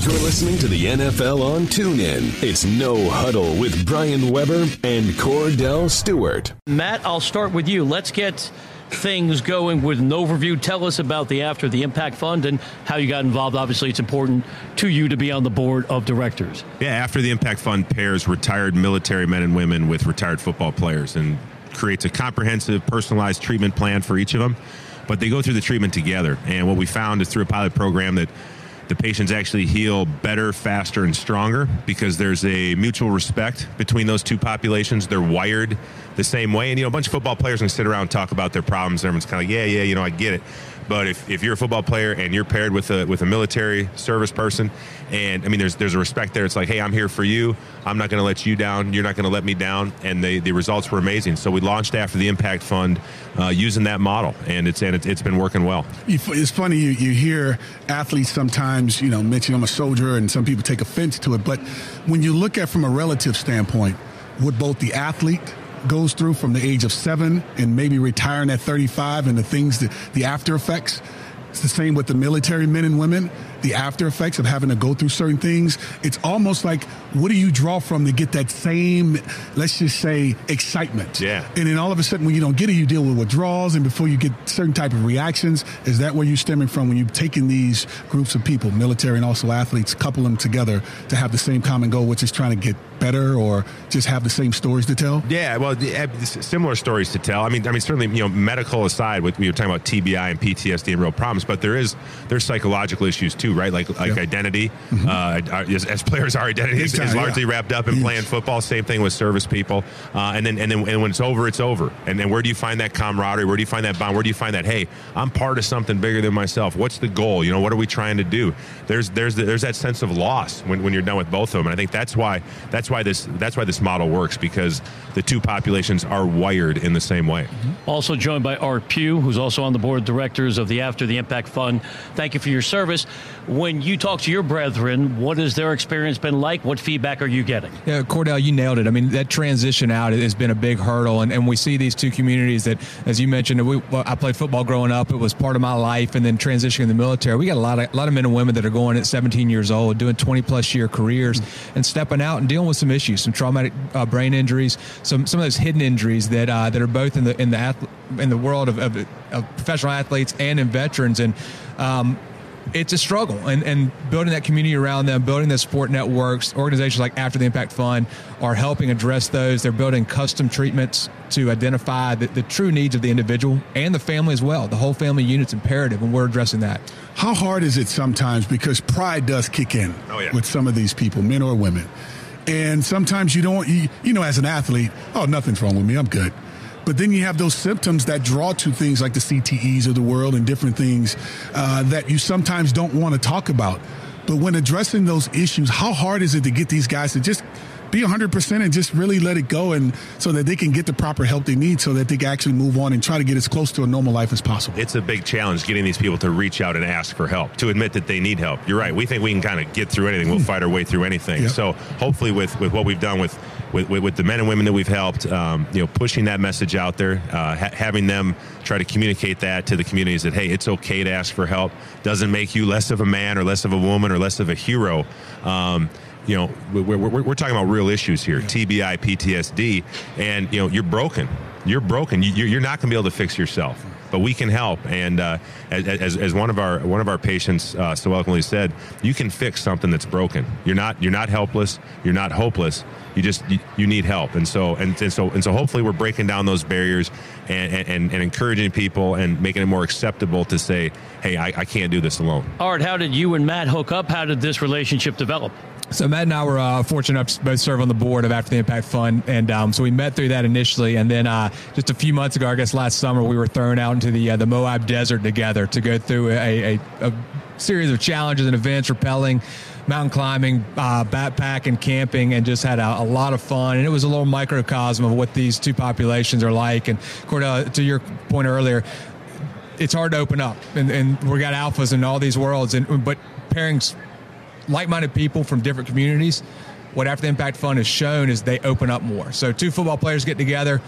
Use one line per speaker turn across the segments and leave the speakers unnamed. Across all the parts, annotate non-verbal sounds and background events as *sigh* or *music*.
You're listening to the NFL on TuneIn. It's No Huddle with Brian Weber and Kordell Stewart.
Matt, I'll start with you. Let's get things going with an overview. Tell us about the After the Impact Fund and how you got involved. Obviously, it's important to you to be on the board of directors.
Yeah, After the Impact Fund pairs retired military men and women with retired football players and creates a comprehensive, personalized treatment plan for each of them. But they go through the treatment together. And what we found is through a pilot program that the patients actually heal better, faster, and stronger because there's a mutual respect between those two populations. They're wired the same way. And, you know, a bunch of football players can sit around and talk about their problems. And Everyone's kind of like, yeah, yeah, you know, I get it. But if, if you're a football player and you're paired with a with a military service person, and I mean, there's there's a respect there. It's like, hey, I'm here for you. I'm not going to let you down. You're not going to let me down. And the the results were amazing. So we launched after the Impact Fund uh, using that model, and it's and it's been working well.
It's funny you, you hear athletes sometimes you know mention I'm a soldier, and some people take offense to it. But when you look at from a relative standpoint, would both the athlete goes through from the age of seven and maybe retiring at 35 and the things that the after effects. It's the same with the military men and women the after effects of having to go through certain things. It's almost like what do you draw from to get that same, let's just say, excitement?
Yeah.
And then all of a sudden, when you don't get it, you deal with withdrawals, and before you get certain type of reactions, is that where you're stemming from when you've taken these groups of people, military and also athletes, couple them together to have the same common goal, which is trying to get better or just have the same stories to tell?
Yeah, well, eh, similar stories to tell. I mean, I mean, certainly, you know, medical aside, we were talking about TBI and PTSD and real problems, but there is there's psychological issues too too, right? Like like yeah. identity. Mm-hmm. Uh, as, as, players, our identity is, is largely yeah. wrapped up in playing football. Same thing with service people. Uh, and then and then and when it's over, it's over. And then where do you find that camaraderie? Where do you find that bond? Where do you find that? Hey, I'm part of something bigger than myself. What's the goal? You know, what are we trying to do? There's there's there's that sense of loss when, when you're done with both of them. And I think that's why that's why this that's why this model works because the two populations are wired in the same way.
Mm-hmm. Also joined by Art Pugh, who's also on the board of directors of the After the Impact Fund. Thank you for your service. When you talk to your brethren, what has their experience been like? What feedback are you getting?
Yeah, Kordell, you nailed it. I mean, that transition out has been a big hurdle, and, and we see these two communities that, as you mentioned, we, I played football growing up. It was part of my life, and then transitioning in the military. We got a lot of a lot of men and women that are going at 17 years old, doing 20 plus year careers, and stepping out and dealing with some issues, some traumatic uh, brain injuries, some some of those hidden injuries that uh, that are both in the in the in the world of, of, of professional athletes and in veterans, and um, it's a struggle and, and building that community around them, building the support networks, organizations like After the Impact Fund are helping address those. They're building custom treatments to identify the, the true needs of the individual and the family as well. The whole family unit's imperative and we're addressing that.
How hard is it sometimes because pride does kick in
oh, yeah.
with some of these people, men or women. And sometimes you don't, you, you know, as an athlete, oh, nothing's wrong with me. I'm good. But then you have those symptoms that draw to things like the CTEs of the world and different things uh, that you sometimes don't want to talk about. But when addressing those issues, how hard is it to get these guys to just be 100% and just really let it go and so that they can get the proper help they need so that they can actually move on and try to get as close to a normal life as possible.
It's a big challenge getting these people to reach out and ask for help, to admit that they need help. You're right. We think we can kind of get through anything. We'll hmm. fight our way through anything. Yep. So hopefully with, with what we've done with, with, with, the men and women that we've helped, um, you know, pushing that message out there, uh, ha- having them try to communicate that to the communities that, hey, it's okay to ask for help. Doesn't make you less of a man or less of a woman or less of a hero. Um, you know, we're, we're, we're, talking about real issues here, TBI, PTSD, and, you know, you're broken. You're broken. You're not going to be able to fix yourself but we can help. And uh, as, as one of our one of our patients uh, so eloquently said, you can fix something that's broken. You're not you're not helpless. You're not hopeless. You just you, you need help. And so and, and, so and so hopefully we're breaking down those barriers and, and, and encouraging people and making it more acceptable to say, hey, I, I can't do this alone.
Art, how did you and Matt hook up? How did this relationship develop?
So Matt and I were uh, fortunate enough to both serve on the board of After the Impact Fund, and um, so we met through that initially, and then uh, just a few months ago, I guess last summer, we were thrown out into the uh, the Moab Desert together to go through a, a, a series of challenges and events, rappelling, mountain climbing, uh, backpacking, camping, and just had a, a, lot of fun. And it was a little microcosm of what these two populations are like. And Kordell, to your point earlier, it's hard to open up, and, and we got alphas in all these worlds, and but pairing like-minded people from different communities, what After the Impact Fund has shown is they open up more. So two football players get together.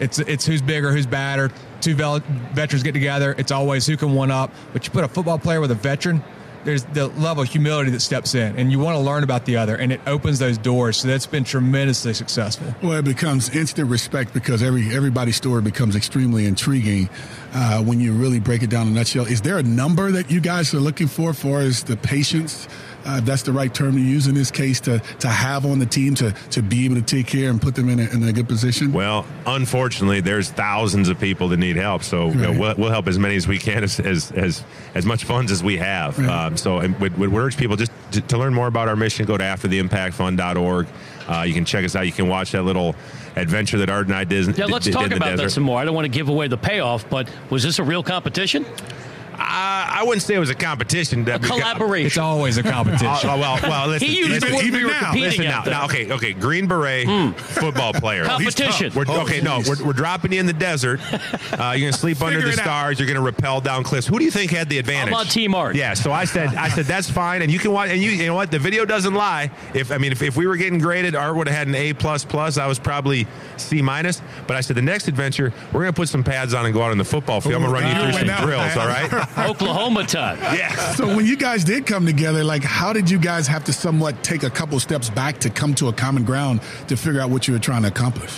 It's it's who's bigger, who's badder. Two veterans get together. It's always who can one up. But you put a football player with a veteran, there's the level of humility that steps in, and you want to learn about the other, and it opens those doors. So that's been tremendously successful.
Well, it becomes instant respect because every everybody's story becomes extremely intriguing uh, when you really break it down in a nutshell. Is there a number that you guys are looking for, for as the patience? Uh, that's the right term to use in this case to to have on the team to to be able to take care and put them in a, in a good position?
Well, unfortunately, there's thousands of people that need help, so right. you know, we'll, we'll, help as many as we can as as as, as much funds as we have. Right. Um, so, and would, would urge people just to, to, learn more about our mission, go to aftertheimpactfund.org. Uh, you can check us out. You can watch that little adventure that Art and I did.
Yeah, let's
did,
talk
did
about
desert.
that some more. I don't want to give away the payoff, but was this a real competition?
I, I wouldn't say it was a competition.
A collaboration.
It's always a competition.
uh, well, well, listen.
he used
listen,
even we
now, listen now, now, okay, okay. Green beret mm. football player.
Competition.
We're, oh, okay, no, we're, we're, dropping you in the desert. *laughs* Uh, you're gonna sleep under the stars. Out. You're gonna rappel down cliffs. Who do you think had the advantage?
I'm on Team Art.
Yeah. So I said, I said that's fine, and you can watch. And you, you know what? The video doesn't lie. If I mean, if, if we were getting graded, Art would have had an A plus plus. I was probably C minus. But I said the next adventure, we're gonna put some pads on and go out on the football field. I'm gonna run you through some drills. All right. *laughs* *laughs*
Oklahoma time.
Yeah.
So when you guys did come together, like how did you guys have to somewhat take a couple steps back to come to a common ground to figure out what you were trying to accomplish?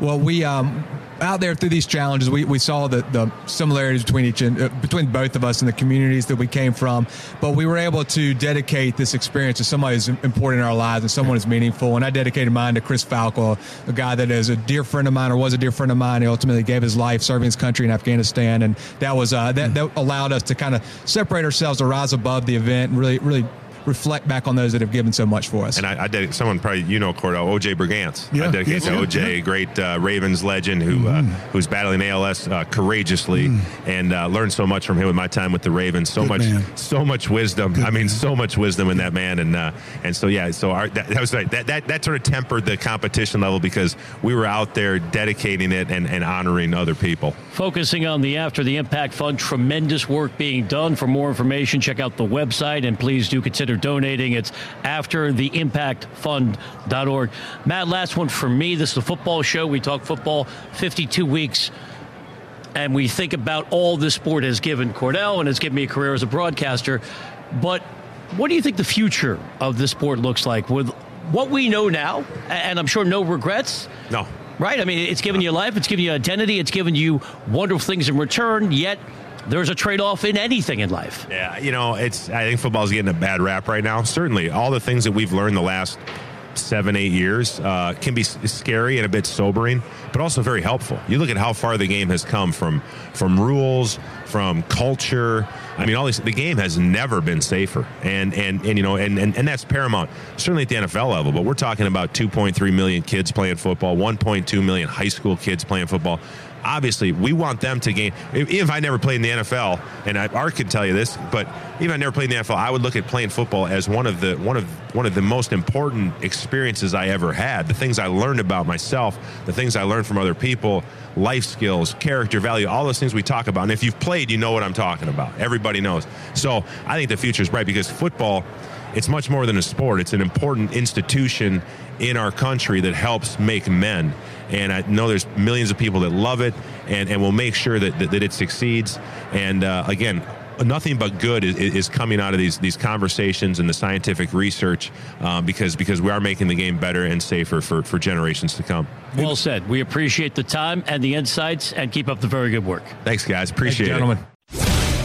Well, we um, out there through these challenges, we, we saw the, the similarities between each uh, between both of us and the communities that we came from. But we were able to dedicate this experience to somebody who's important in our lives and someone who's meaningful. And I dedicated mine to Chris Falco, a guy that is a dear friend of mine or was a dear friend of mine. He ultimately gave his life serving his country in Afghanistan, and that was uh, that, that allowed us to kind of separate ourselves, to rise above the event, and really really reflect back on those that have given so much for us.
And I, I did someone probably you know Kordell OJ Brigance.
Yeah,
I dedicate
yes,
to
yeah,
OJ,
yeah.
great uh, Ravens legend who mm. uh, who's battling ALS uh, courageously, mm. and uh, learned so much from him in my time with the Ravens. So
Good
much,
man.
so much wisdom.
Good
I mean,
man.
so much wisdom in that man, and uh, and so yeah, so our, that, that was right. That, that that sort of tempered the competition level because we were out there dedicating it and, and honoring other people.
Focusing on the After the Impact Fund, tremendous work being done. For more information, check out the website and please do consider donating. It's aftertheimpactfund.org. Matt, last one for me. This is a football show. We talk football 52 weeks. And we think about all this sport has given Kordell and has given me a career as a broadcaster. But what do you think the future of this sport looks like with what we know now? And I'm sure no regrets.
No,
Right? I mean, it's given you life, it's given you identity, it's given you wonderful things in return, yet there's a trade off in anything in life.
Yeah, you know, it's. I think football's getting a bad rap right now. Certainly, all the things that we've learned the last seven, eight years uh, can be scary and a bit sobering, but also very helpful. You look at how far the game has come from from rules, from culture. I mean, all these. The game has never been safer, and and and you know, and and, and that's paramount. Certainly at the NFL level, but we're talking about 2.3 million kids playing football, 1.2 million high school kids playing football obviously we want them to gain. If, if I never played in the NFL, and I, Art can tell you this, but even if I never played in the NFL, I would look at playing football as one of the one of one of the most important experiences I ever had. The things I learned about myself, the things I learned from other people, life skills, character, value, all those things we talk about. And if you've played, you know what I'm talking about. Everybody knows. So I think the future is bright because football. It's much more than a sport. It's an important institution in our country that helps make men. And I know there's millions of people that love it and, and will make sure that, that, that it succeeds. And uh, again, nothing but good is, is coming out of these these conversations and the scientific research uh, because because we are making the game better and safer for, for generations to come.
Well said. We appreciate the time and the insights and keep up the very good work.
Thanks, guys. Appreciate
Thank you,
it.
gentlemen.